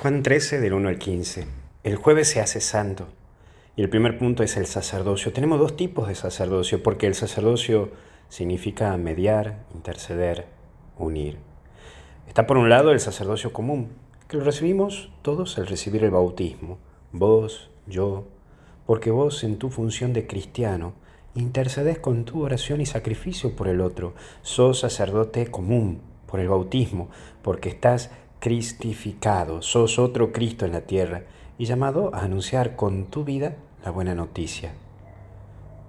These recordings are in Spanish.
Juan 13 del 1 al 15. El jueves se hace santo. Y el primer punto es el sacerdocio. Tenemos dos tipos de sacerdocio, porque el sacerdocio significa mediar, interceder, unir. Está por un lado el sacerdocio común, que lo recibimos todos al recibir el bautismo. Vos, yo, porque vos en tu función de cristiano intercedes con tu oración y sacrificio por el otro. Sos sacerdote común por el bautismo, porque estás cristificado, sos otro Cristo en la tierra y llamado a anunciar con tu vida la buena noticia.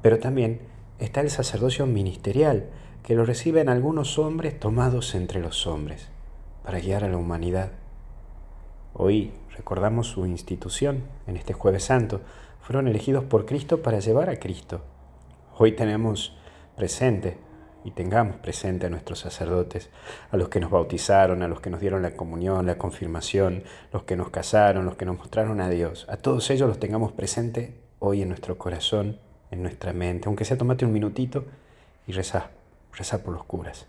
Pero también está el sacerdocio ministerial, que lo reciben algunos hombres tomados entre los hombres, para guiar a la humanidad. Hoy recordamos su institución en este jueves santo. Fueron elegidos por Cristo para llevar a Cristo. Hoy tenemos presente y tengamos presente a nuestros sacerdotes, a los que nos bautizaron, a los que nos dieron la comunión, la confirmación, los que nos casaron, los que nos mostraron a Dios. A todos ellos los tengamos presente hoy en nuestro corazón, en nuestra mente, aunque sea tomate un minutito y rezar, rezar por los curas.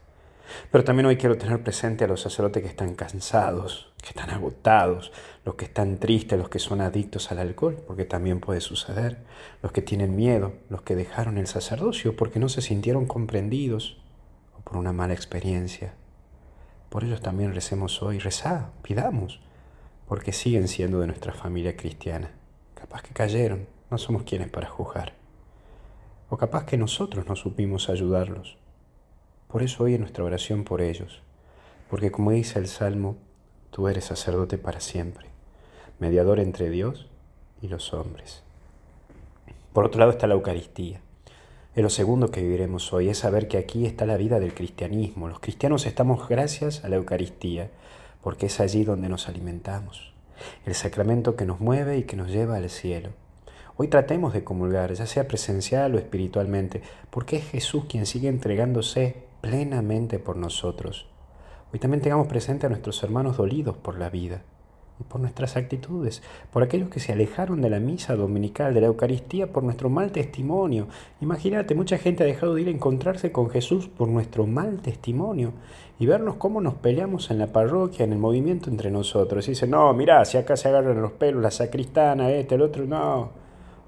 Pero también hoy quiero tener presente a los sacerdotes que están cansados, que están agotados, los que están tristes, los que son adictos al alcohol, porque también puede suceder, los que tienen miedo, los que dejaron el sacerdocio porque no se sintieron comprendidos o por una mala experiencia. Por ellos también recemos hoy, rezá, pidamos, porque siguen siendo de nuestra familia cristiana. Capaz que cayeron, no somos quienes para juzgar. O capaz que nosotros no supimos ayudarlos. Por eso hoy en nuestra oración por ellos, porque como dice el Salmo, tú eres sacerdote para siempre, mediador entre Dios y los hombres. Por otro lado está la Eucaristía. Es lo segundo que viviremos hoy, es saber que aquí está la vida del cristianismo. Los cristianos estamos gracias a la Eucaristía, porque es allí donde nos alimentamos, el sacramento que nos mueve y que nos lleva al cielo. Hoy tratemos de comulgar, ya sea presencial o espiritualmente, porque es Jesús quien sigue entregándose plenamente por nosotros. Hoy también tengamos presente a nuestros hermanos dolidos por la vida y por nuestras actitudes, por aquellos que se alejaron de la misa dominical, de la Eucaristía, por nuestro mal testimonio. Imagínate, mucha gente ha dejado de ir a encontrarse con Jesús por nuestro mal testimonio y vernos cómo nos peleamos en la parroquia, en el movimiento entre nosotros. Y dicen, no, mirá, si acá se agarran los pelos, la sacristana, este, el otro, no.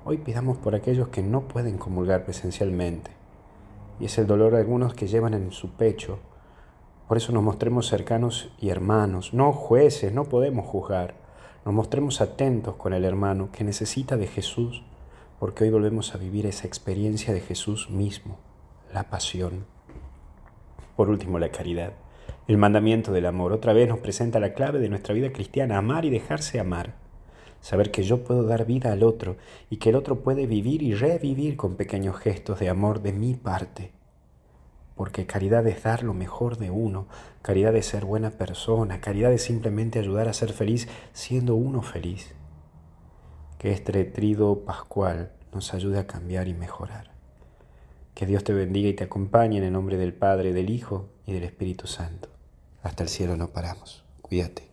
Hoy pidamos por aquellos que no pueden comulgar presencialmente y es el dolor de algunos que llevan en su pecho. Por eso nos mostremos cercanos y hermanos, no jueces, no podemos juzgar. Nos mostremos atentos con el hermano que necesita de Jesús, porque hoy volvemos a vivir esa experiencia de Jesús mismo, la pasión. Por último, la caridad, el mandamiento del amor. Otra vez nos presenta la clave de nuestra vida cristiana, amar y dejarse amar saber que yo puedo dar vida al otro y que el otro puede vivir y revivir con pequeños gestos de amor de mi parte. Porque caridad es dar lo mejor de uno, caridad es ser buena persona, caridad es simplemente ayudar a ser feliz siendo uno feliz. Que este trido pascual nos ayude a cambiar y mejorar. Que Dios te bendiga y te acompañe en el nombre del Padre, del Hijo y del Espíritu Santo. Hasta el cielo no paramos. Cuídate.